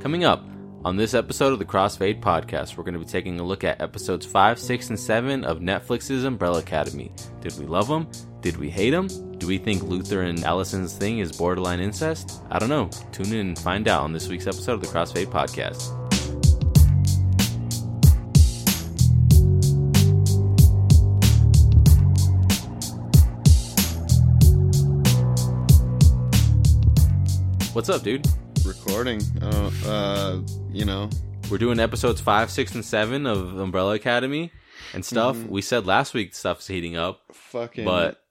Coming up on this episode of the Crossfade podcast, we're going to be taking a look at episodes 5, 6, and 7 of Netflix's Umbrella Academy. Did we love them? Did we hate them? Do we think Luther and Allison's thing is borderline incest? I don't know. Tune in and find out on this week's episode of the Crossfade podcast. What's up, dude? Recording. Uh, uh, you know, We're doing episodes 5, 6, and 7 of Umbrella Academy and stuff. We said last week stuff's heating up, fucking. but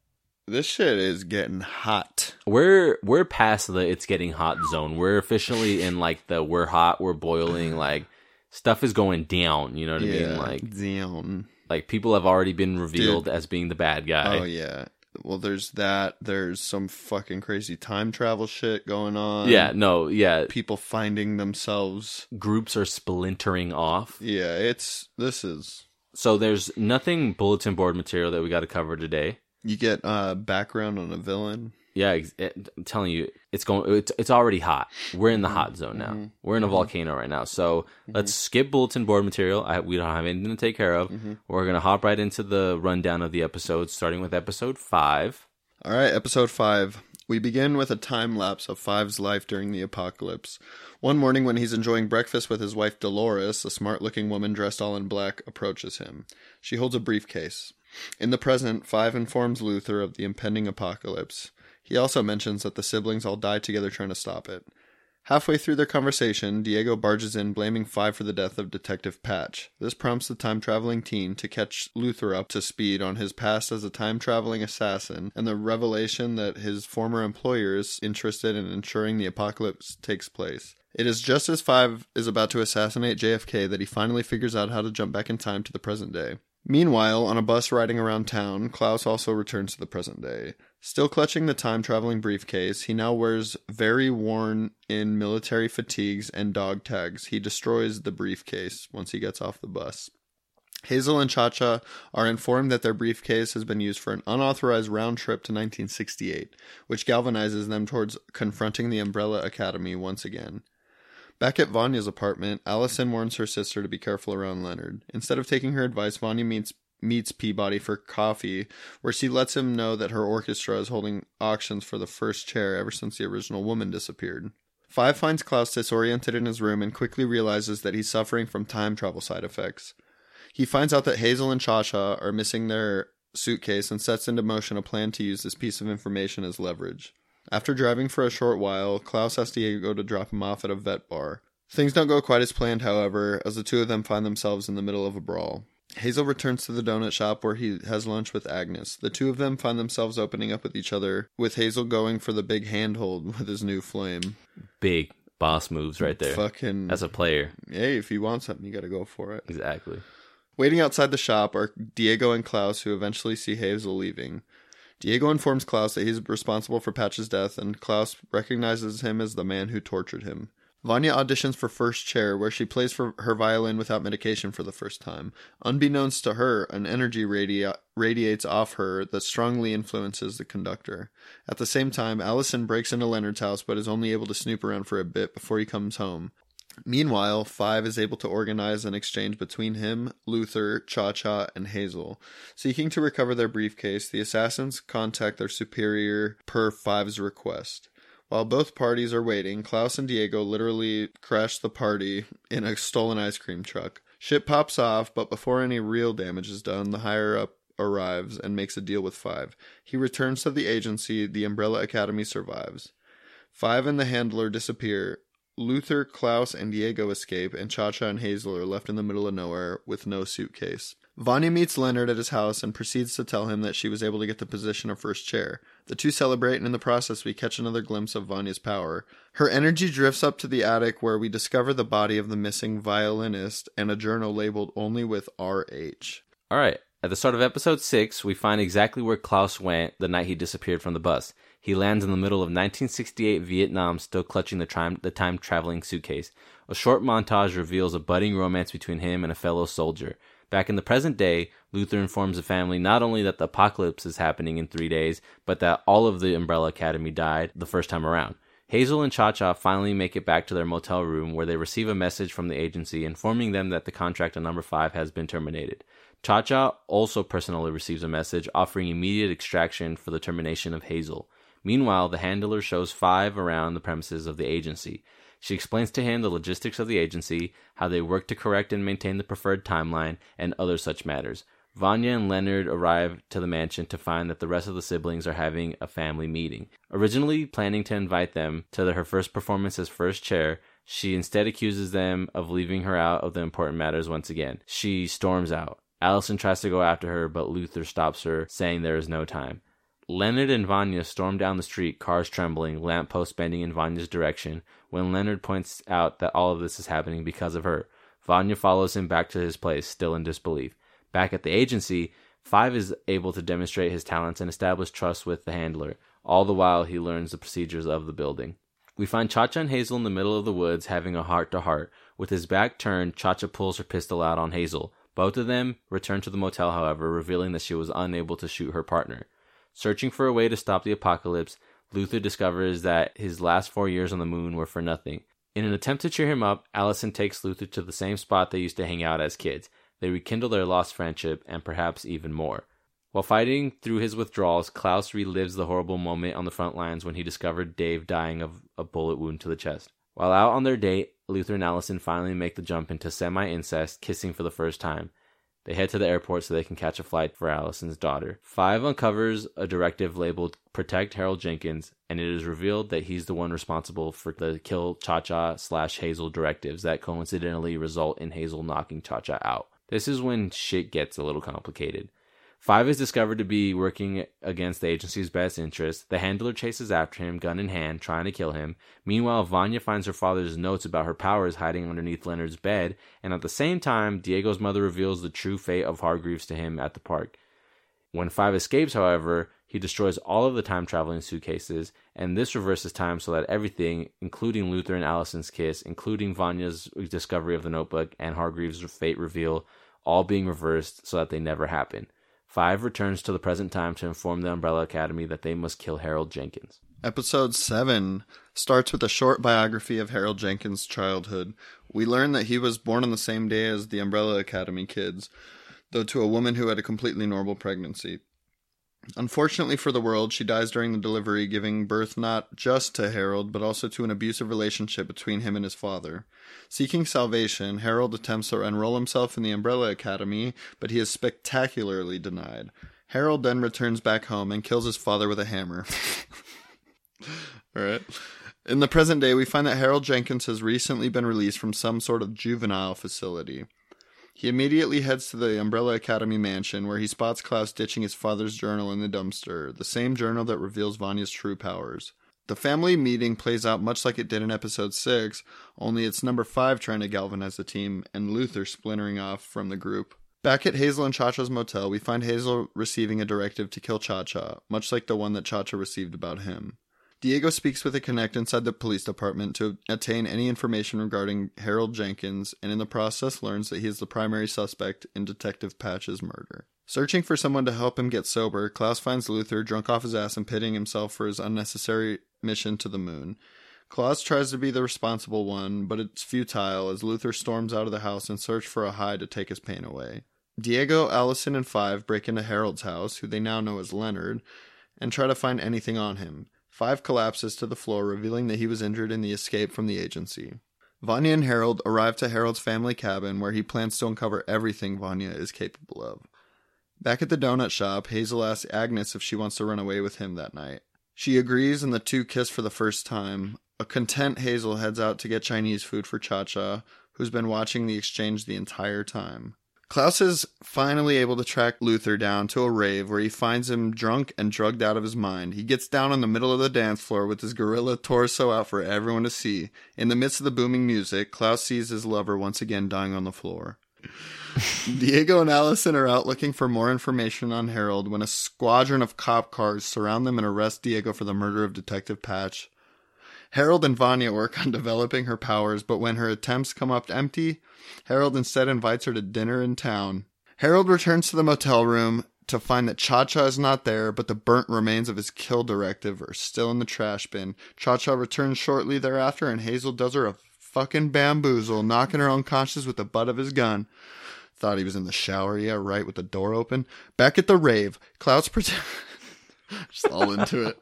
this shit is getting hot. we're we're past the it's getting hot zone. We're officially in like the we're hot, we're boiling, like stuff is going down, you know what I mean? Like down. like people have already been revealed as being the bad guy. Oh yeah. Well, there's that. There's some fucking crazy time travel shit going on. yeah, no, yeah. People finding themselves. Groups are splintering off. Yeah, it's this is. So there's nothing bulletin board material that we got to cover today. You get uh background on a villain. Yeah, it, I'm telling you, it's going. It's it's already hot. We're in the hot zone now. Mhm. We're in a volcano right now. So let's skip bulletin board material. I, we don't have anything to take care of. Mhm. We're gonna hop right into the rundown of the episodes, starting with episode five. All right, episode 5. We begin with a time lapse of Five's life during the apocalypse. One morning, when he's enjoying breakfast with his wife Dolores, a smart looking woman dressed all in black approaches him. She holds a briefcase. In the present, Five informs Luther of the impending apocalypse. He also mentions that the siblings all die together trying to stop it. Halfway through their conversation, Diego barges in, blaming Five for the death of Detective Patch. This prompts the time traveling teen to catch Luther up to speed on his past as a time traveling assassin and the revelation that his former employer is interested in ensuring the apocalypse takes place. It is just as Five is about to assassinate JFK that he finally figures out how to jump back in time to the present day. Meanwhile, on a bus riding around town, Klaus also returns to the present day. Still clutching the time traveling briefcase, he now wears very worn in military fatigues and dog tags. He destroys the briefcase once he gets off the bus. Hazel and Cha Cha are informed that their briefcase has been used for an unauthorized round trip to 1968, which galvanizes them towards confronting the Umbrella Academy once again. Back at Vanya's apartment, Allison warns her sister to be careful around Leonard. Instead of taking her advice, Vanya meets meets Peabody for coffee, where she lets him know that her orchestra is holding auctions for the first chair ever since the original woman disappeared. Five finds Klaus disoriented in his room and quickly realizes that he's suffering from time travel side effects. He finds out that Hazel and Cha Cha are missing their suitcase and sets into motion a plan to use this piece of information as leverage. After driving for a short while, Klaus asks Diego to drop him off at a vet bar. Things don't go quite as planned, however, as the two of them find themselves in the middle of a brawl. Hazel returns to the donut shop where he has lunch with Agnes. The two of them find themselves opening up with each other, with Hazel going for the big handhold with his new flame. Big boss moves right there. Fucking. As a player, hey, if you want something, you gotta go for it. exactly. Waiting outside the shop are Diego and Klaus, who eventually see Hazel leaving. Diego informs Klaus that he's responsible for Patch's death, and Klaus recognizes him as the man who tortured him. Vanya auditions for First Chair, where she plays for her violin without medication for the first time. Unbeknownst to her, an energy radi- radiates off her that strongly influences the conductor. At the same time, Allison breaks into Leonard's house but is only able to snoop around for a bit before he comes home. Meanwhile, Five is able to organize an exchange between him, Luther, Cha Cha, and Hazel. Seeking to recover their briefcase, the assassins contact their superior per Five's request. While both parties are waiting, Klaus and Diego literally crash the party in a stolen ice cream truck. Shit pops off, but before any real damage is done, the higher up arrives and makes a deal with Five. He returns to the agency, the Umbrella Academy survives. Five and the handler disappear. Luther, Klaus, and Diego escape, and Cha Cha and Hazel are left in the middle of nowhere with no suitcase. Vanya meets Leonard at his house and proceeds to tell him that she was able to get the position of first chair. The two celebrate, and in the process, we catch another glimpse of Vanya's power. Her energy drifts up to the attic where we discover the body of the missing violinist and a journal labeled only with RH. All right. At the start of episode 6, we find exactly where Klaus went the night he disappeared from the bus. He lands in the middle of 1968 Vietnam, still clutching the time, the time traveling suitcase. A short montage reveals a budding romance between him and a fellow soldier. Back in the present day, Luther informs the family not only that the apocalypse is happening in three days, but that all of the Umbrella Academy died the first time around. Hazel and Cha Cha finally make it back to their motel room where they receive a message from the agency informing them that the contract on number 5 has been terminated. Cha Cha also personally receives a message offering immediate extraction for the termination of Hazel. Meanwhile, the handler shows Five around the premises of the agency. She explains to him the logistics of the agency, how they work to correct and maintain the preferred timeline, and other such matters. Vanya and Leonard arrive to the mansion to find that the rest of the siblings are having a family meeting. Originally planning to invite them to her first performance as first chair, she instead accuses them of leaving her out of the important matters once again. She storms out. Allison tries to go after her, but Luther stops her, saying there is no time. Leonard and Vanya storm down the street, cars trembling, lampposts bending in Vanya's direction, when Leonard points out that all of this is happening because of her. Vanya follows him back to his place, still in disbelief. Back at the agency, Five is able to demonstrate his talents and establish trust with the handler. All the while, he learns the procedures of the building. We find Cha-Cha and Hazel in the middle of the woods having a heart to heart. With his back turned, Cha-Cha pulls her pistol out on Hazel. Both of them return to the motel, however, revealing that she was unable to shoot her partner. Searching for a way to stop the apocalypse, Luther discovers that his last four years on the moon were for nothing. In an attempt to cheer him up, Allison takes Luther to the same spot they used to hang out as kids. They rekindle their lost friendship and perhaps even more. While fighting through his withdrawals, Klaus relives the horrible moment on the front lines when he discovered Dave dying of a bullet wound to the chest. While out on their date, Luther and Allison finally make the jump into semi incest, kissing for the first time. They head to the airport so they can catch a flight for Allison's daughter. Five uncovers a directive labeled Protect Harold Jenkins, and it is revealed that he's the one responsible for the kill Cha Cha slash Hazel directives that coincidentally result in Hazel knocking Cha Cha out. This is when shit gets a little complicated. Five is discovered to be working against the agency's best interests. The handler chases after him, gun in hand, trying to kill him. Meanwhile, Vanya finds her father's notes about her powers hiding underneath Leonard's bed, and at the same time, Diego's mother reveals the true fate of Hargreaves to him at the park. When Five escapes, however, he destroys all of the time traveling suitcases, and this reverses time so that everything, including Luther and Allison's kiss, including Vanya's discovery of the notebook and Hargreaves' fate reveal, all being reversed so that they never happen. Five returns to the present time to inform the Umbrella Academy that they must kill Harold Jenkins. Episode 7 starts with a short biography of Harold Jenkins' childhood. We learn that he was born on the same day as the Umbrella Academy kids, though to a woman who had a completely normal pregnancy. Unfortunately for the world, she dies during the delivery, giving birth not just to Harold, but also to an abusive relationship between him and his father. Seeking salvation, Harold attempts to enroll himself in the Umbrella Academy, but he is spectacularly denied. Harold then returns back home and kills his father with a hammer. All right. In the present day, we find that Harold Jenkins has recently been released from some sort of juvenile facility. He immediately heads to the Umbrella Academy mansion where he spots Klaus ditching his father's journal in the dumpster, the same journal that reveals Vanya's true powers. The family meeting plays out much like it did in episode 6, only it's number 5 trying to galvanize the team and Luther splintering off from the group. Back at Hazel and Cha Cha's motel, we find Hazel receiving a directive to kill Cha Cha, much like the one that Cha Cha received about him. Diego speaks with a connect inside the police department to attain any information regarding Harold Jenkins, and in the process learns that he is the primary suspect in Detective Patch's murder. Searching for someone to help him get sober, Klaus finds Luther drunk off his ass and pitting himself for his unnecessary mission to the moon. Klaus tries to be the responsible one, but it's futile as Luther storms out of the house in search for a high to take his pain away. Diego, Allison, and Five break into Harold's house, who they now know as Leonard, and try to find anything on him. Five collapses to the floor, revealing that he was injured in the escape from the agency. Vanya and Harold arrive to Harold's family cabin where he plans to uncover everything Vanya is capable of. Back at the donut shop, Hazel asks Agnes if she wants to run away with him that night. She agrees and the two kiss for the first time. A content Hazel heads out to get Chinese food for Cha Cha, who's been watching the exchange the entire time. Klaus is finally able to track Luther down to a rave where he finds him drunk and drugged out of his mind. He gets down in the middle of the dance floor with his gorilla torso out for everyone to see. In the midst of the booming music, Klaus sees his lover once again dying on the floor. Diego and Allison are out looking for more information on Harold when a squadron of cop cars surround them and arrest Diego for the murder of Detective Patch. Harold and Vanya work on developing her powers, but when her attempts come up empty, Harold instead invites her to dinner in town. Harold returns to the motel room to find that Cha Cha is not there, but the burnt remains of his kill directive are still in the trash bin. Cha Cha returns shortly thereafter, and Hazel does her a fucking bamboozle, knocking her unconscious with the butt of his gun. Thought he was in the shower, yeah, right, with the door open. Back at the rave, Klaus pretends. Just all into it.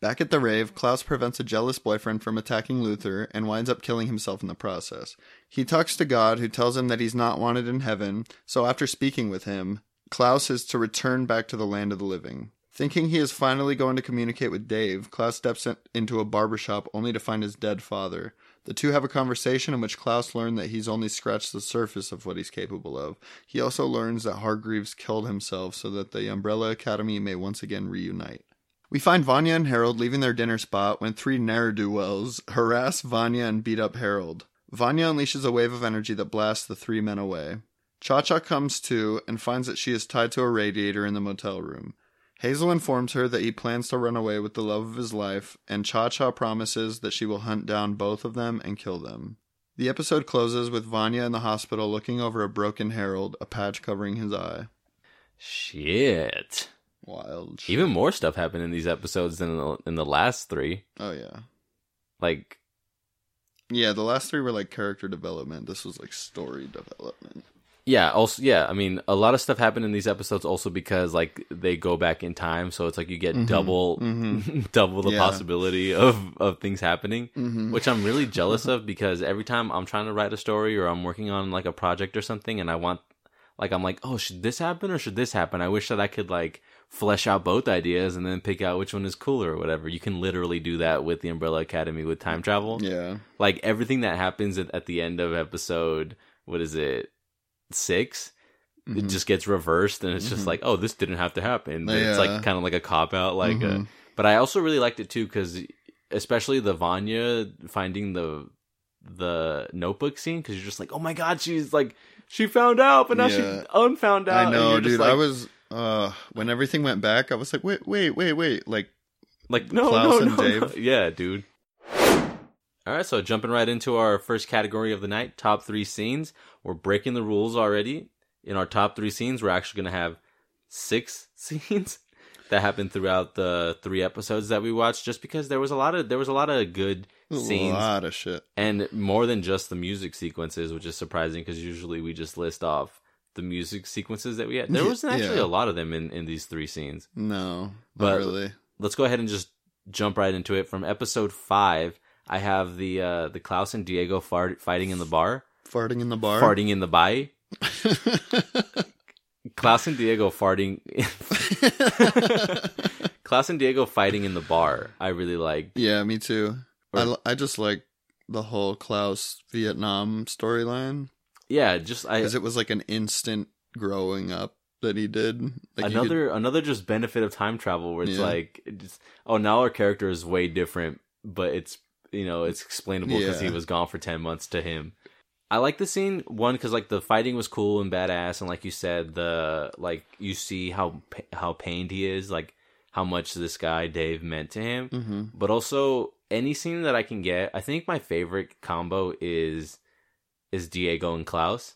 Back at the rave, Klaus prevents a jealous boyfriend from attacking Luther and winds up killing himself in the process. He talks to God, who tells him that he's not wanted in heaven, so after speaking with him, Klaus is to return back to the land of the living. Thinking he is finally going to communicate with Dave, Klaus steps into a barbershop only to find his dead father. The two have a conversation in which Klaus learns that he's only scratched the surface of what he's capable of. He also learns that Hargreaves killed himself so that the Umbrella Academy may once again reunite. We find Vanya and Harold leaving their dinner spot when three ne'er-do-wells harass Vanya and beat up Harold. Vanya unleashes a wave of energy that blasts the three men away. Cha Cha comes to and finds that she is tied to a radiator in the motel room. Hazel informs her that he plans to run away with the love of his life, and Cha Cha promises that she will hunt down both of them and kill them. The episode closes with Vanya in the hospital looking over a broken Harold, a patch covering his eye. Shit. Wild. Shit. Even more stuff happened in these episodes than in the, in the last three. Oh yeah. Like, Yeah, the last three were like character development. This was like story development. Yeah, also, yeah, I mean, a lot of stuff happened in these episodes also because, like, they go back in time. So it's like you get double, double the Yeah. possibility of, of things happening, Mhm. which I'm really jealous of because every time I'm trying to write a story or I'm working on like a project or something and I want, like, I'm like, oh, should this happen or should this happen? I wish that I could, like, flesh out both ideas and then pick out which one is cooler or whatever. You can literally do that with the Umbrella Academy with time travel. Yeah. Like everything that happens at, at the end of episode, what is it, 6 It Mhm. just gets reversed, and it's just Mhm. like, oh, this didn't have to happen. Yeah. It's like kind of like a cop out, like. uh Mhm. but I also really liked it too because, especially the Vanya finding the the notebook scene, because you're just like, oh my god, she's like, she found out, but now Yeah. she unfound out. I know, dude. like- I was uh when everything went back, I was like, wait, wait, wait, wait. Like Like, no, Klaus no, and no, Dave. no. Yeah, dude. All right, so jumping right into our first category of the night, top three scenes. We're breaking the rules already. In our top three scenes, we're actually going to have six scenes that happened throughout the three episodes that we watched. Just because there was a lot of there was a lot of good scenes, a lot of shit. and more than just the music sequences, which is surprising because usually we just list off the music sequences that we had. There wasn't actually yeah. a lot of them in in these three scenes No, But- really. let's go ahead and just jump right into it. From episode five, I have the uh, the Klaus and Diego fart, fighting in the bar, Farting in the bar. farting in the bay. Klaus and Diego farting. Klaus and Diego fighting in the bar. I really like. yeah, me too. Or- I, I just like the whole Klaus Vietnam storyline Yeah, just I because it was like an instant growing up that he did. Like another another just benefit of time travel where it's Yeah. like oh now our character is way different but it's you know it's explainable because Yeah. he was gone for 10 months to him i like the scene one because like the fighting was cool and badass and like you said the like you see how how pained he is like how much this guy dave meant to him could, hmm but also any scene that i can get i think my favorite combo is is diego and klaus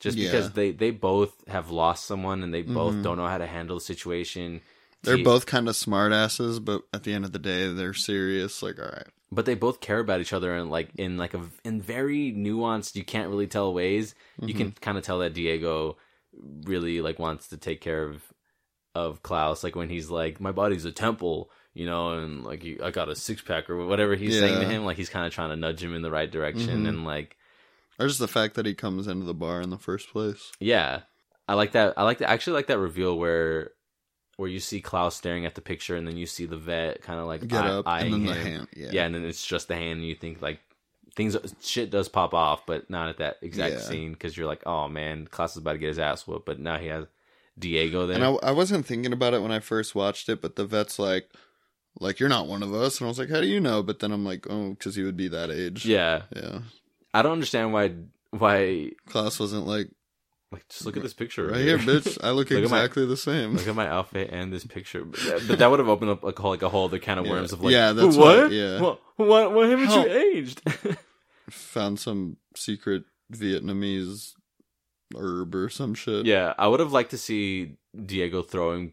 just Yeah. because they they both have lost someone and they both Mhm. don't know how to handle the situation They're both kind of smart asses, but at the end of the day, they're serious. Like, all right, but they both care about each other and like in like a in very nuanced you can't really tell ways you can kind of tell that diego really like wants to take care of of klaus like when he's like my body's a temple you know and like i got a six-pack or whatever he's saying to him like he's kind of trying to nudge him in the right direction Mhm. and like or just the fact that he comes into the bar in the first place. yeah i like that i like that I actually like that reveal where where you see klaus staring at the picture and then you see the vet kind of like Get eye- up eyeing and then the him. hand. Yeah, yeah. and then it's just the hand and you think like things shit does pop off but not at that exact Yeah. scene because you're like oh man klaus is about to get his ass whooped but now he has diego there And I, I wasn't thinking about it when I first watched it, but the vet's like, like you're not one of us, and I was like, how do you know? But then I'm like, oh, because he would be that age. yeah yeah. i don't understand why why Klaus wasn't like, like just look at this picture right here, bitch. I look, Look at my- exactly the same. Look at my outfit and this picture, but that, but that would have opened up like a whole, like a whole other can of Yeah. worms of like, Yeah, that's what? what- yeah. what? What? What haven't Help. you aged? Found some secret Vietnamese herb or some shit. Yeah, I would have liked to see Diego throwing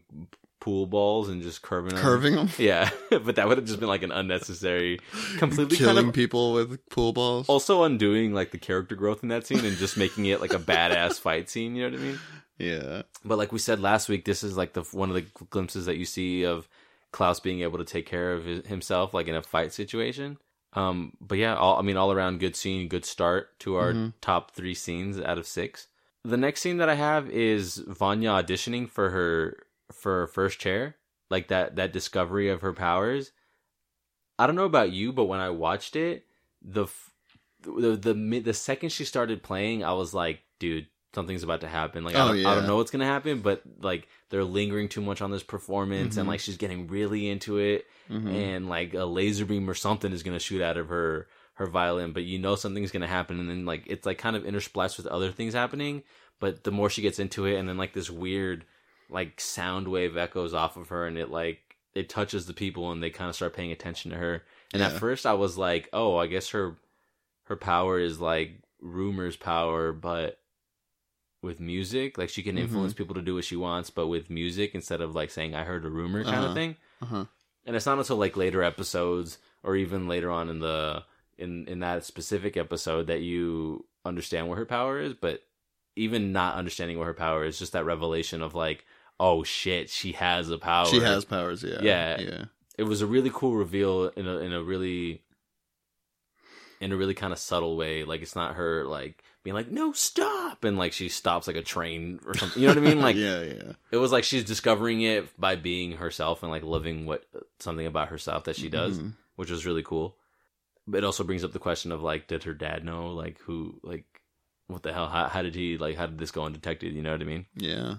pool balls and just curving them. Curving them, Yeah, but that would have just been like an unnecessary, completely killing kind of people with pool balls. also undoing like the character growth in that scene and just making it like a badass fight scene. You know what I mean? Yeah, But like we said last week, this is like the one of the glimpses that you see of Klaus being able to take care of his, himself, like in a fight situation. Um, but yeah, all, I mean, all around good scene, good start to our Mhm. top three scenes out of six. The next scene that I have is Vanya auditioning for her for first chair, like that that discovery of her powers. I don't know about you, but when I watched it, the the the the second she started playing, I was like, dude, something's about to happen. Like, I, Oh, don't, I don't know what's gonna happen, but like they're lingering too much on this performance, and Mhm. like she's getting really into it, Mhm. and like a laser beam or something is gonna shoot out of her her violin, but you know something's gonna happen, and then like it's like kind of interspliced with other things happening. But the more she gets into it, and then like this weird like sound wave echoes off of her, and it like it touches the people, and they kind of start paying attention to her. And Yeah. at first, I was like, oh, I guess her her power is like rumor's power, but with music, like she can Mhm. influence people to do what she wants, but with music instead of like saying I heard a rumor kind Uh-huh. of thing. Uh-huh. And it's not until like later episodes or even later on in the in in that specific episode that you understand what her power is, but even not understanding what her power is, just that revelation of like, oh shit, she has a power. She has powers. Yeah. Yeah. Yeah. It was a really cool reveal in a in a really in a really kind of subtle way. Like it's not her like being like, no, stop, and like she stops like a train or something. You know what I mean? Like yeah. Yeah. it was like she's discovering it by being herself and like loving what something about herself that she does, Mhm. which was really cool. But it also brings up the question of like, did her dad know? Like who? Like what the hell? How, how did he like? How did this go undetected? You know what I mean? Yeah.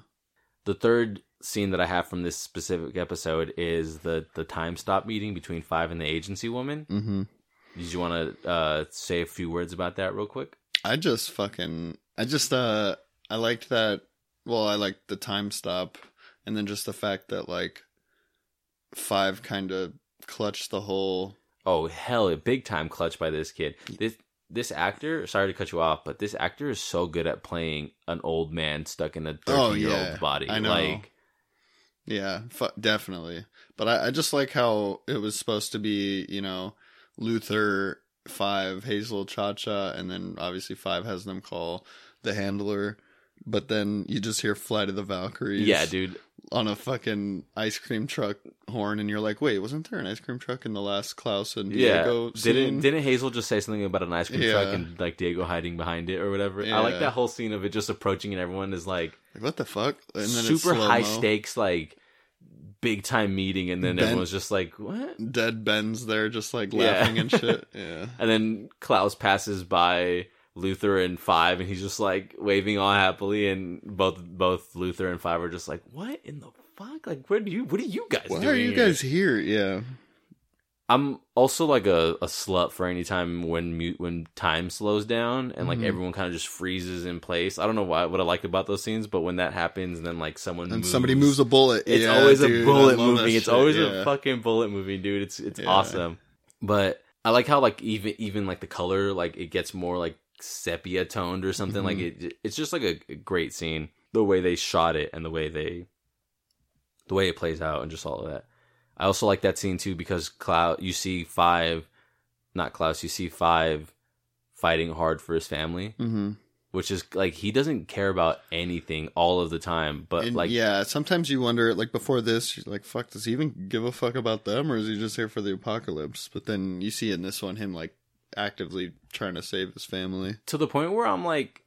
The third scene that I have from this specific episode is the the time stop meeting between Five and the agency woman. Mm-hmm. Did you want to uh, say a few words about that real quick? I just fucking I just uh I liked that well, I liked the time stop and then just the fact that like five kind of clutched the whole Oh hell, a big time clutch by this kid. This this actor, sorry to cut you off, but this actor is so good at playing an old man stuck in a thirty Oh, year yeah. old body. I know. Like yeah, fu- definitely. But I, I just like how it was supposed to be, you know, Luther five, Hazel Cha Cha, and then obviously five has them call the handler. But then you just hear Flight of the Valkyries. yeah, dude. on a fucking ice cream truck horn, and you're like, wait, wasn't there an ice cream truck in the last Klaus and Diego Yeah. scene? Didn't didn't Hazel just say something about an ice cream truck and like Diego hiding behind it or whatever? I like that whole scene of it just approaching and everyone is like Like, what the fuck? And then it's super high stakes, like big time meeting, and then Ben- everyone's just like, What? Dead Ben's there, just like Yeah. laughing and shit. Yeah, And then Klaus passes by Luther and Five, and he's just like waving all happily, and both both Luther and Five are just like, "What in the fuck? Like, where do you? What are you guys why doing? are you here?" guys here? Yeah, I'm also like a, a slut for any time when mu- when time slows down and like Mhm. everyone kind of just freezes in place. I don't know why what I like about those scenes, but when that happens and then like someone and moves, somebody moves a bullet. it's Yeah, always dude, a bullet moving. It's shit, always yeah. a fucking bullet moving, dude. It's it's Yeah. awesome. But I like how like even even like the color like it gets more like sepia toned or something. Like Mm-hmm. it it's just like a, a great scene. The way they shot it and the way they the way it plays out and just all of that. I also like that scene too because Cloud you see five not Klaus, you see five fighting hard for his family. Mhm. Which is like he doesn't care about anything all of the time, but And like yeah, sometimes you wonder, like before this, you're like, fuck, does he even give a fuck about them, or is he just here for the apocalypse? But then you see in this one him like actively trying to save his family. to the point where I'm like,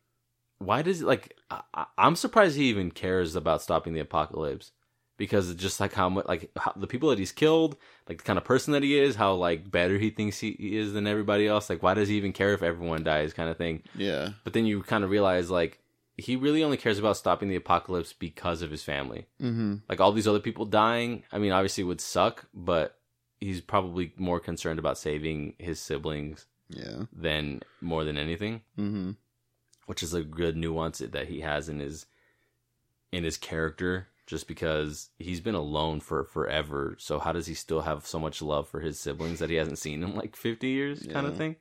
why does like I, I'm surprised he even cares about stopping the apocalypse because it's just like how much like how, the people that he's killed, like the kind of person that he is, how like better he thinks he he is than everybody else. Like, why does he even care if everyone dies, kind of thing. Yeah, But then you kind of realize like he really only cares about stopping the apocalypse because of his family. mm-hmm. Like all these other people dying, I mean, obviously would suck, but he's probably more concerned about saving his siblings yeah, than more than anything mm-hmm. which is a good nuance that he has in his in his character just because he's been alone for forever so how does he still have so much love for his siblings that he hasn't seen in like 50 years kind of thing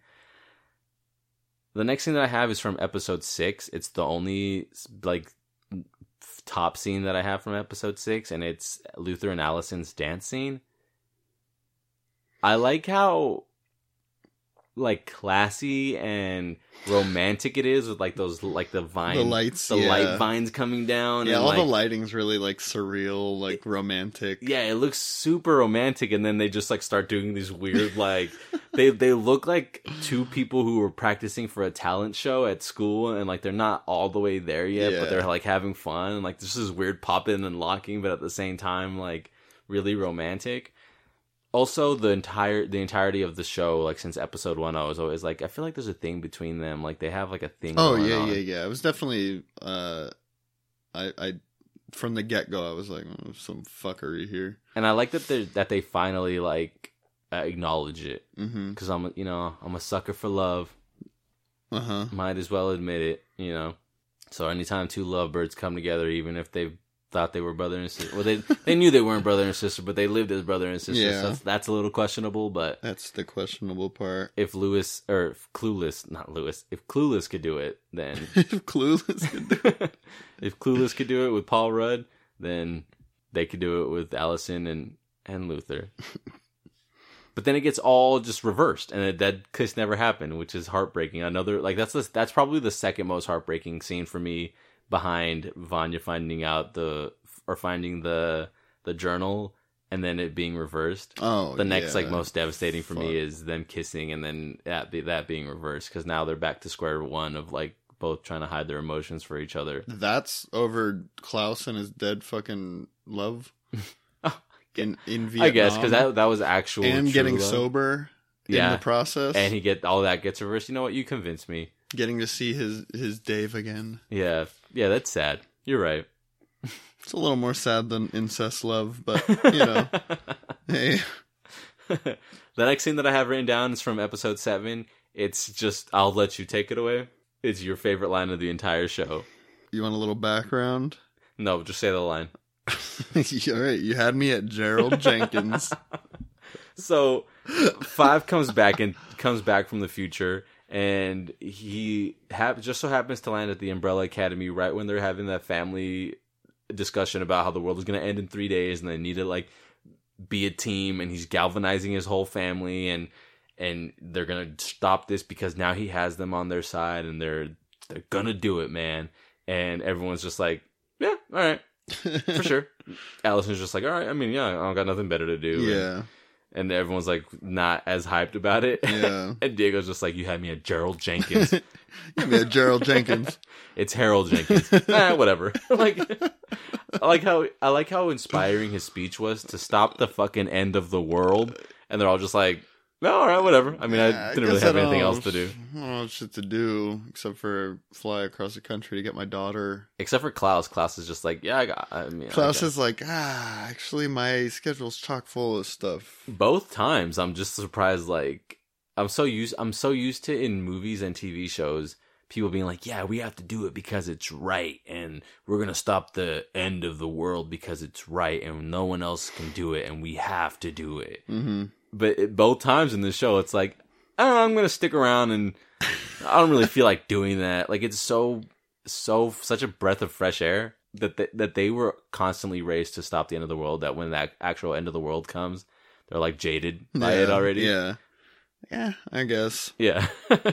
The next thing that I have is from episode six. It's the only like top scene that I have from episode six, and it's Luther and Allison's dance scene. I like how like classy and romantic it is with like those like the vine The lights, the yeah. light vines coming down Yeah, and all like, the lighting's really like surreal, like romantic. yeah it looks super romantic and then they just like start doing these weird like they they look like two people who were practicing for a talent show at school and like they're not all the way there yet Yeah. but they're like having fun and like this is weird popping and locking but at the same time like really romantic also the entire the entirety of the show like since episode one i was always like i feel like there's a thing between them like they have like a thing Oh yeah, on. yeah, yeah. It was definitely. uh I, I from the get go, I was like, oh, some fuckery here. and i like that they that they finally like acknowledge it Mm-hmm. because i'm a- you know i'm a sucker for love Uh huh. might as well admit it, you know. So anytime two lovebirds come together, even if they thought they were brother and sister, well, they they knew they weren't brother and sister, but they lived as brother and sister. Yeah. So that's, that's a little questionable. But That's the questionable part. if Lewis or if Clueless, not Lewis, if Clueless could do it, then if Clueless. could do- it, if Clueless could do it with Paul Rudd, then they could do it with Allison and and Luther. But then it gets all just reversed, and it, that kiss never happened, which is heartbreaking. Another like that's the, that's probably the second most heartbreaking scene for me, behind Vanya finding out the or finding the the journal, and then it being reversed. Oh, the next yeah. like most devastating for me is them kissing, and then that be, that being reversed because now they're back to square one of like both trying to hide their emotions for each other. That's over Klaus and his dead fucking love. in in Vietnam. I guess because that that was actual and getting love. sober in Yeah. the process, and he get all that gets reversed. You know what? You convinced me. getting to see his his Dave again. Yeah, yeah, that's sad. You're right. It's a little more sad than incest love, but you know, hey, the next scene that I have written down is from episode seven. It's just I'll let you take it away. It's your favorite line of the entire show. you want a little background? No, just say the line. All right, you had me at Gerald Jenkins. So five comes back and comes back from the future, and he hap- just so happens to land at the Umbrella Academy right when they're having that family discussion about how the world is going to end in three days, and they need to like be a team, and he's galvanizing his whole family, and and they're gonna stop this because now he has them on their side, and they're they're gonna do it, man. And everyone's just like, yeah, all right, for sure. Allison's just like, all right, I mean, yeah, I don't got nothing better to do. Yeah, and everyone's like not as hyped about it. yeah. and Diego's just like, "You had me at Gerald Jenkins. You had me at Gerald Jenkins. it's Harold Jenkins. eh, whatever." like, I like how I like how inspiring his speech was to stop the fucking end of the world, and they're all just like, "No, all right, whatever." I mean, Yeah, I didn't really have anything else to do I shit to do except for fly across the country to get my daughter. except for Klaus. Klaus is just like, "Yeah, I got." I mean, Klaus got- is like, ah, actually, my schedule's chock full of stuff. both times i'm just surprised like i'm so used i'm so used to in movies and tv shows people being like yeah we have to do it because it's right and we're gonna stop the end of the world because it's right and no one else can do it and we have to do it hmm but it, both times in the show it's like oh, i'm gonna stick around and i don't really feel like doing that. Like it's so so such a breath of fresh air that they, that they were constantly raised to stop the end of the world that when that actual end of the world comes they're like jaded by it already. Yeah, yeah, I guess. yeah.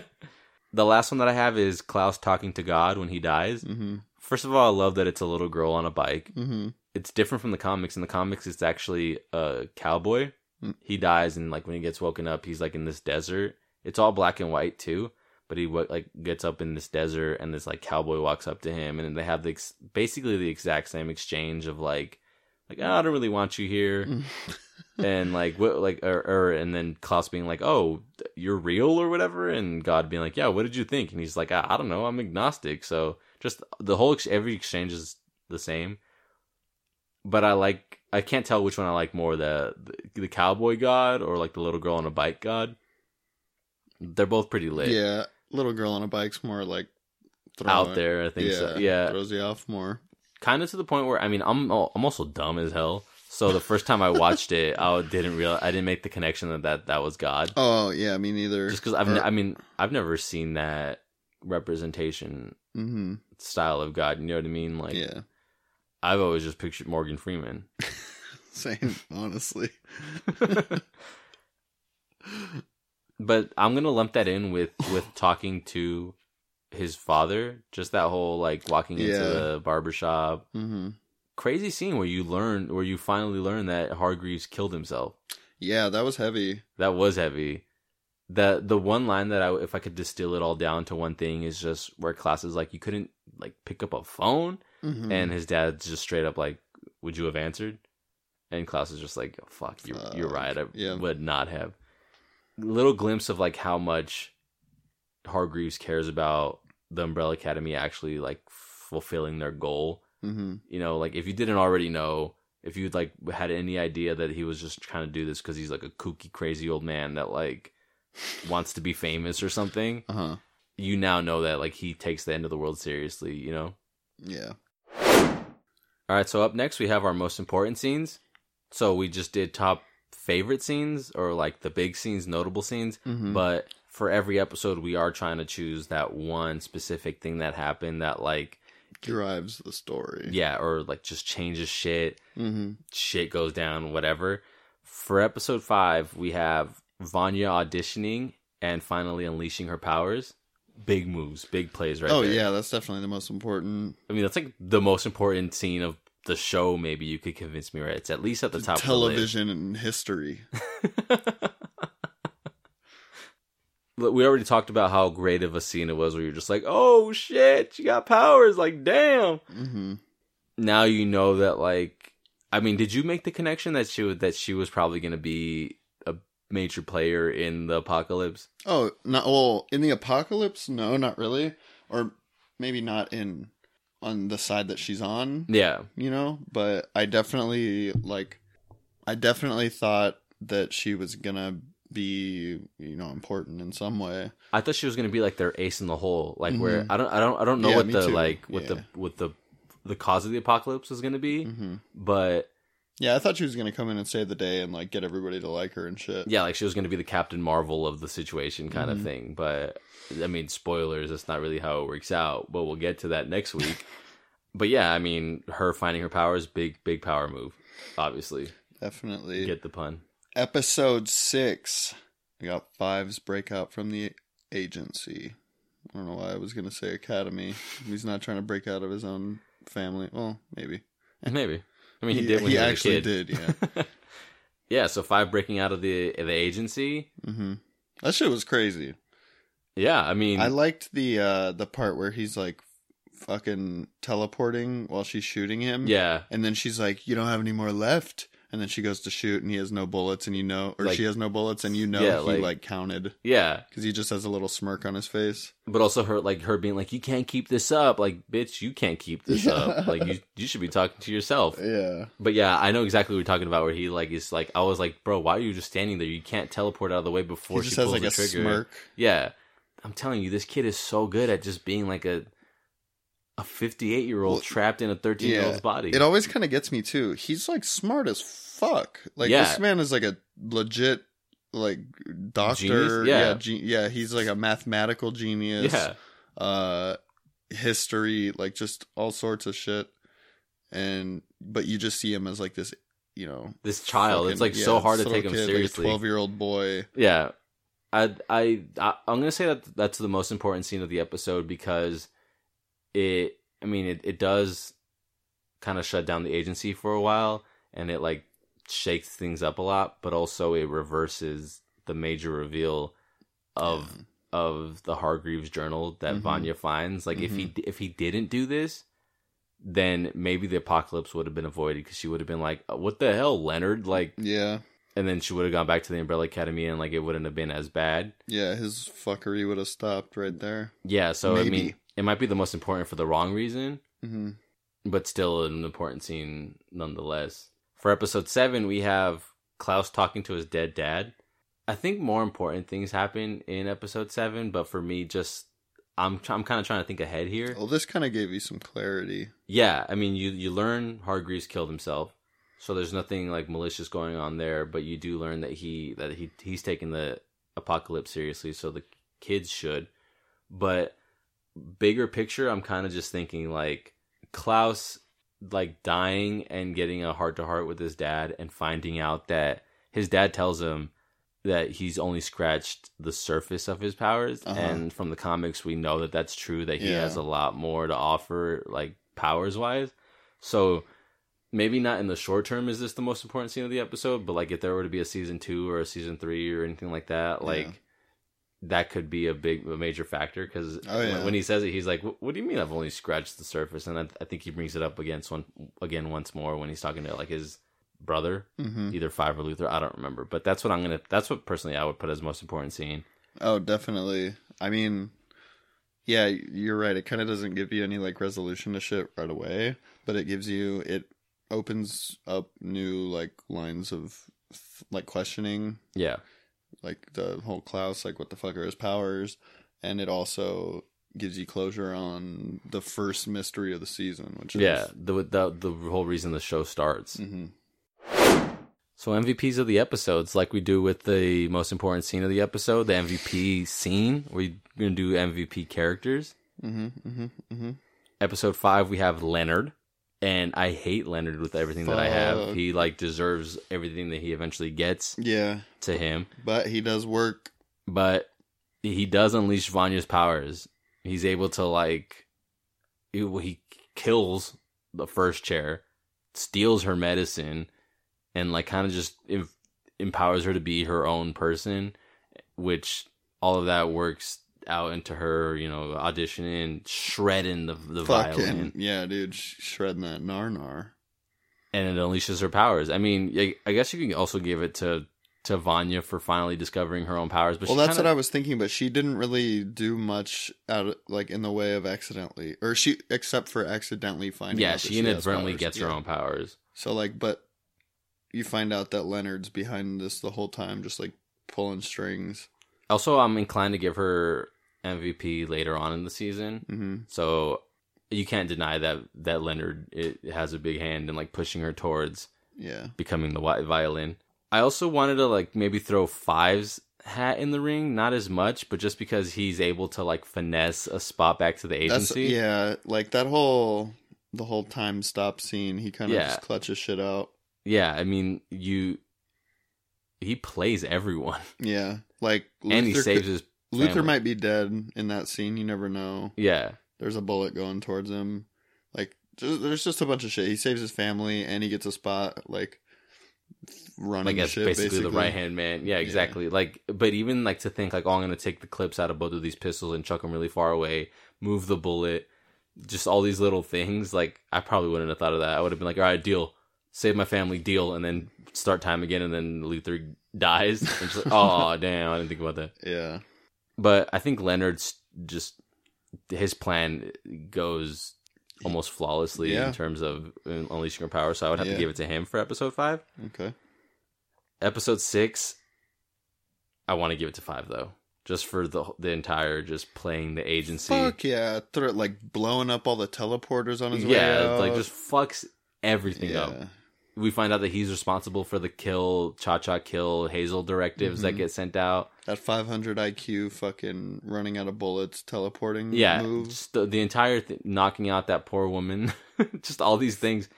The last one that i have is klaus talking to god when he dies. Hmm first of all i love that it's a little girl on a bike. Hmm it's different from the comics. In the comics, it's actually a cowboy. Mm. He dies, and like when he gets woken up, he's like in this desert. It's all black and white too, but he like gets up in this desert, and this like cowboy walks up to him, and they have the ex- basically the exact same exchange of like, like oh, I don't really want you here, and like what like or, or and then Klaus being like, oh, you're real or whatever, and God being like, yeah, what did you think? And he's like, I, I don't know, I'm agnostic. So just the whole ex- every exchange is the same but I like I can't tell which one I like more the, the the cowboy god or like the little girl on a bike god. They're both pretty lit Yeah, little girl on a bike's more like out it. there. I think yeah, so. Yeah, throws you off more. kind of to the point where I mean I'm I'm also dumb as hell. So the first time I watched it, I didn't real I didn't make the connection that that, that was God. Oh yeah, me neither. Just because I've Or- I mean I've never seen that representation Mm-hmm. style of God. You know what I mean? Like Yeah. I've always just pictured Morgan Freeman. Same, honestly. but I'm gonna lump that in with with talking to his father. Just that whole like walking into Yeah. the barbershop. Mm-hmm. Crazy scene where you learn where you finally learn that Hargreaves killed himself. Yeah, that was heavy. That was heavy. The the one line that I if I could distill it all down to one thing is just where Klaus's like you couldn't like pick up a phone Mhm. and his dad's just straight up like would you have answered? And Klaus is just like oh, fuck you are you're right I yeah. would not have. Little glimpse of like how much Hargreaves cares about the Umbrella Academy actually like fulfilling their goal Mhm. you know like if you didn't already know if you like had any idea that he was just trying to do this because he's like a kooky crazy old man that like wants to be famous or something Uh-huh. you now know that like he takes the end of the world seriously you know Yeah. All right so up next we have our most important scenes so we just did top favorite scenes or like the big scenes notable scenes Mhm. but for every episode we are trying to choose that one specific thing that happened that like Drives the story. yeah or like just changes shit Mm-hmm. shit goes down, whatever. For episode five, we have Vanya auditioning and finally unleashing her powers. Big moves, big plays right oh there. yeah, that's definitely the most important. I mean, that's like the most important scene of the show. Maybe you could convince me, right? It's at least at the top of television and history. Of the list. Look, we already talked about how great of a scene it was where you're just like, oh shit, she got powers. Like, damn. Mm-hmm. Now you know that, like, I mean, did you make the connection that she was, that she was probably going to be major player in the apocalypse? Oh, not well in the apocalypse. No, not really, or maybe not in on the side that she's on. Yeah. You know, but I definitely like. I definitely thought that she was gonna be, you know, important in some way. I thought she was gonna be like their ace in the hole, like where Mhm. I don't, I don't, I don't know Yeah, what the too. like, what Yeah. the, what the, the cause of the apocalypse was gonna be, hmm but Yeah, I thought she was gonna come in and save the day and like get everybody to like her and shit. yeah, like she was gonna be the Captain Marvel of the situation kind Mhm. of thing. But I mean, spoilers, that's not really how it works out. But we'll get to that next week. but yeah, I mean, her finding her powers, big, big power move. Obviously, Definitely. get the pun. Episode six. We got Fives breakout from the agency. I don't know why I was gonna say academy. He's not trying to break out of his own family. Well, maybe. Maybe. I mean, he, did when he, he was actually a kid. did, yeah. yeah. So five breaking out of the the agency. hmm That shit was crazy. Yeah, I mean, I liked the uh the part where he's like fucking teleporting while she's shooting him. yeah, And then she's like, "You don't have any more left." And then she goes to shoot, and he has no bullets, and you know, or Like- she has no bullets, and you know Yeah, he like- like, counted yeah. because he just has a little smirk on his face. but also her like her being like you can't keep this up like bitch you can't keep this up like you you should be talking to yourself Yeah. but yeah i know exactly what you're talking about where he like is like i was like bro why are you just standing there you can't teleport out of the way before he she has pulls like the a trigger smirk. yeah i'm telling you this kid is so good at just being like a a 58 year old Well, trapped in a 13 year old's body It always kind of gets me too. He's like smart as fuck. Like Yeah. this man is like a legit like doctor. Genius? Yeah. yeah, yeah. He's like a mathematical genius. yeah Uh, history, like just all sorts of shit. And but you just see him as like this, you know, this child it's fucking- like so hard to take him kid, seriously Like a twelve-year-old boy. Yeah, I, I, I, I'm gonna say that that's the most important scene of the episode because it. I mean, it, it does kind of shut down the agency for a while, and it like shakes things up a lot, but also it reverses the major reveal of of the Hargreaves journal that Mhm. Vanya finds. Like, if he if he didn't do this. Then maybe the apocalypse would have been avoided because she would have been like, "What the hell, Leonard?" Like, Yeah, and then she would have gone back to the Umbrella Academy, and like it wouldn't have been as bad. yeah. His fuckery would have stopped right there. Yeah, so I mean, Maybe. It might be the most important for the wrong reason, hmm but still an important scene nonetheless. For episode seven, we have Klaus talking to his dead dad. I think more important things happen in episode seven, but for me, just I'm I'm kind of trying to think ahead here. Well, this kind of gave you some clarity. Yeah, I mean, you you learn Hargreaves killed himself, so there's nothing like malicious going on there. But you do learn that he that he he's taking the apocalypse seriously, so the kids should. But bigger picture, I'm kind of just thinking like Klaus like dying and getting a heart to heart with his dad and finding out that his dad tells him that he's only scratched the surface of his powers Uh-huh. and from the comics we know that that's true that he Yeah. has a lot more to offer like powers wise so maybe not in the short term is this the most important scene of the episode but like if there were to be a season 2 or a season 3 or anything like that like Yeah. That could be a big a major factor because Oh, yeah. when he says it he's like "What- do you mean i've only scratched the surface and i, I think he brings it up against one again once more when he's talking to like his brother hmm either five or luther i don't remember but that's what i'm gonna that's what personally i would put as most important scene Oh, definitely. I mean, yeah, you're right. It kind of doesn't give you any like resolution to shit right away, but it gives you it opens up new like lines of like questioning, yeah like the whole Klaus, like what the fuck are his powers, and it also gives you closure on the first mystery of the season, which is yeah the, the the whole reason the show starts hmm So MVPs of the episodes, like we do with the most important scene of the episode, the MVP scene. We're gonna do MVP characters. hmm hmm hmm Episode five, we have Leonard, and I hate Leonard with everything that I have. He like deserves everything that he eventually gets Yeah, to him, but he does work. but he does unleash Vanya's powers. He's able to like, he, he kills the first chair, steals her medicine, and like kind of just em- empowers her to be her own person, which all of that works out into her, you know, auditioning, shredding the the Fucking violin, yeah, dude, shredding that narnar. and it unleashes her powers. I mean, I, guess you can also give it to to Vanya for finally discovering her own powers. But well, that's kinda, what I was thinking, but she didn't really do much out of, like in the way of accidentally, or she except for accidentally finding. yeah, she has inadvertently gets her own powers. So like, but you find out that Leonard's behind this the whole time, just like pulling strings. Also, I'm inclined to give her MVP later on in the season. hmm So you can't deny that that Leonard it has a big hand in like pushing her towards Yeah, becoming the violin. I also wanted to like maybe throw fives hat in the ring, not as much, but just because he's able to like finesse a spot back to the that's agency. yeah, like that whole the whole time stop scene. He kind of Yeah. just clutches shit out. Yeah, I mean, you he plays everyone Yeah, like and he saves could- his Luther family. might be dead in that scene. You never know. yeah. There's a bullet going towards him. Like just, there's just a bunch of shit. He saves his family and he gets a spot like running like as shit. basically, Basically, the right hand man. Yeah, exactly. Like, but even like to think like, oh, I'm gonna take the clips out of both of these pistols and chuck them really far away, move the bullet, just all these little things. Like, I probably wouldn't have thought of that. I would have been like, all right, deal, save my family, deal, and then start time again, and then Luther dies. And just like, oh damn, I didn't think about that. Yeah, But I think Leonard's just his plan goes almost flawlessly Yeah. in terms of unleashing her power. So I would have Yeah. to give it to him for episode five. okay. episode six i want to give it to five though just for the the entire just playing the agency Fuck yeah! Throw like blowing up all the teleporters on his way yeah like just fucks everything yeah. up we find out that he's responsible for the kill cha-cha kill hazel directives that Mhm. get sent out. That 500 IQ fucking running out of bullets teleporting yeah the, the entire th- knocking out that poor woman. Just all these things.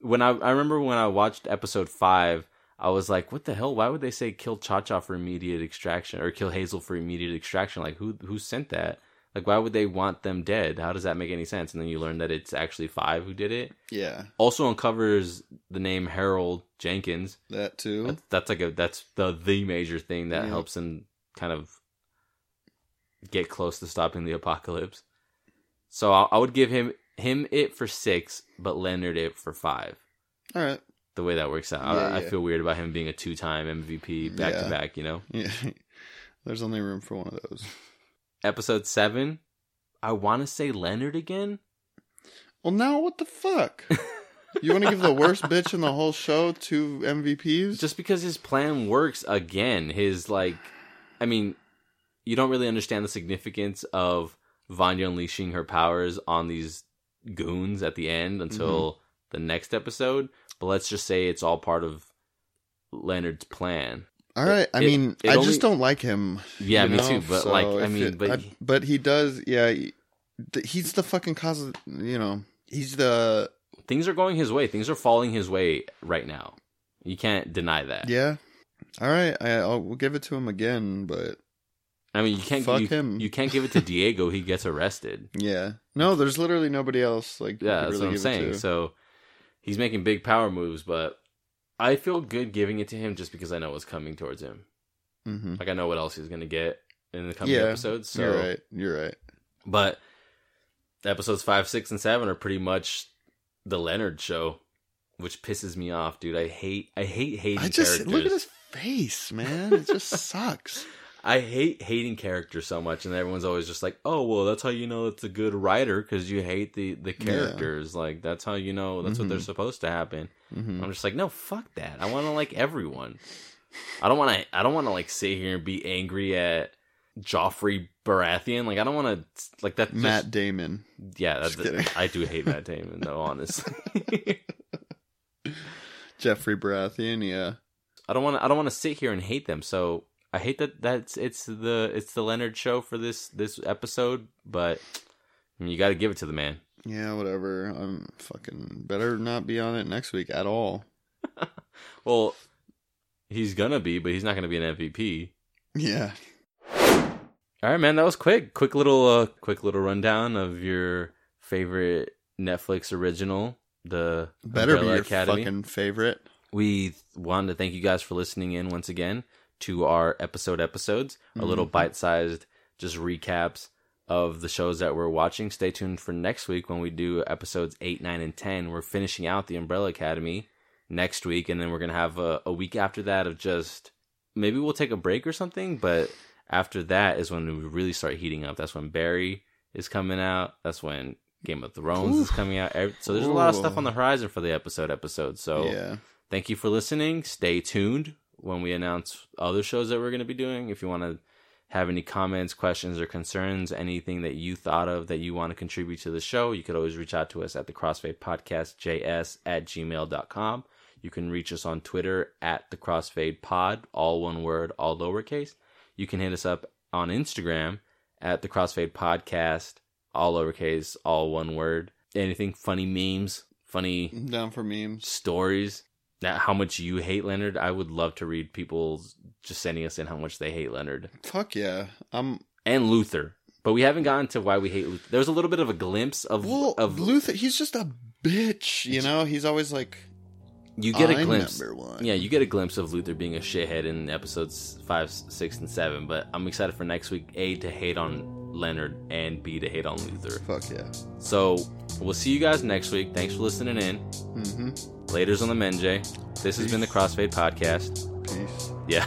When I, I remember when i watched episode five i was like what the hell? Why would they say kill cha-cha for immediate extraction or kill hazel for immediate extraction? Like who who sent that like why would they want them dead how does that make any sense and then you learn that it's actually five who did it Yeah, also uncovers the name harold jenkins that too. that's, that's like a that's the the major thing that Yeah. helps him kind of get close to stopping the apocalypse. So I, I would give him him it for six, but Leonard it for five. All right. The way that works out, Yeah, I, I feel weird about him being a two time MVP back Yeah. to back. You know, Yeah. There's only room for one of those. episode seven. I want to say Leonard again. Well, now what the fuck? You want to give the worst bitch in the whole show two MVPs? just because his plan works again his like i mean you don't really understand the significance of vanya unleashing her powers on these goons at the end mm-hmm. until the next episode but let's just say it's all part of leonard's plan All right. I mean, it I only- just don't like him. yeah me know? too but So like i mean it- but I- but he does. Yeah. he- he's the fucking cause of you know he's the Things are going his way. Things are falling his way right now. You can't deny that. yeah. All right, I, I'll we'll give it to him again, but I mean, you can't Fuck you, him. you can't give it to Diego. He gets arrested. yeah, no, there's literally nobody else. Like, Yeah, that's really what I'm saying. So he's making big power moves, but I feel good giving it to him just because I know what's coming towards him. Mhm. Like I know what else he's gonna get in the coming Yeah, episodes. So, You're right. You're right. but episodes five, six, and seven are pretty much the Leonard show, which pisses me off, dude. I hate I hate hating I just characters. look at his face, man. It just sucks. I hate hating characters so much, and everyone's always just like, "Oh, well, that's how you know it's a good writer because you hate the the Yeah. characters. Like that's how you know that's what they're Mhm. supposed to happen." hmm I'm just like, no, fuck that. I want to like everyone. I don't want to. I don't want to like sit here and be angry at Joffrey Baratheon. Like I don't want to like that. just- Matt Damon. yeah, Just that. I do hate Matt Damon though. Honestly, Jeffrey Baratheon, yeah. I don't want to. I don't want to sit here and hate them. So I hate that. That's it's the it's the Leonard show for this this episode. But I mean, you got to give it to the man. Yeah, whatever. I'm fucking better not be on it next week at all. Well, he's gonna be, but he's not gonna be an MVP. Yeah. All right, man, that was quick. Quick little, uh, quick little rundown of your favorite Netflix original, the Better Umbrella be your Academy. fucking favorite. We wanted to thank you guys for listening in once again to our episode episodes, our little Mhm. bite-sized just recaps of the shows that we're watching. Stay tuned for next week when we do episodes eight, nine, and ten. We're finishing out the Umbrella Academy next week, and then we're gonna have a, a week after that of just maybe we'll take a break or something. But after that is when we really start heating up. That's when Barry is coming out. That's when Game of Thrones is coming out. So there's a lot of stuff on the horizon for the episode episodes. So yeah. thank you for listening. Stay tuned when we announce other shows that we're going to be doing. If you want to have any comments, questions, or concerns, anything that you thought of that you want to contribute to the show, you could always reach out to us at the Crossfade Podcast JS at gmail.com. You can reach us on Twitter at the Crossfade Pod, all one word, all lowercase. You can hit us up on Instagram at the Crossfade Podcast, all lowercase, all one word. Anything funny memes, funny I'm down for memes. stories how much you hate Leonard. I would love to read people just sending us in how much they hate Leonard Fuck yeah. I'm and Luther. But we haven't gotten to why we hate Luther. There was a little bit of a glimpse of well of Luther he's just a bitch, you know? He's always like you get a I'm glimpse. number one. Yeah, you get a glimpse of Luther being a shithead in episodes five, six, and seven. But I'm excited for next week. A to hate on Leonard and B to hate on Luther. Fuck yeah. So we'll see you guys next week. Thanks for listening in. Mm-hmm. Later's on the Menjay. This has been the Crossfade Podcast. Peace. Yeah.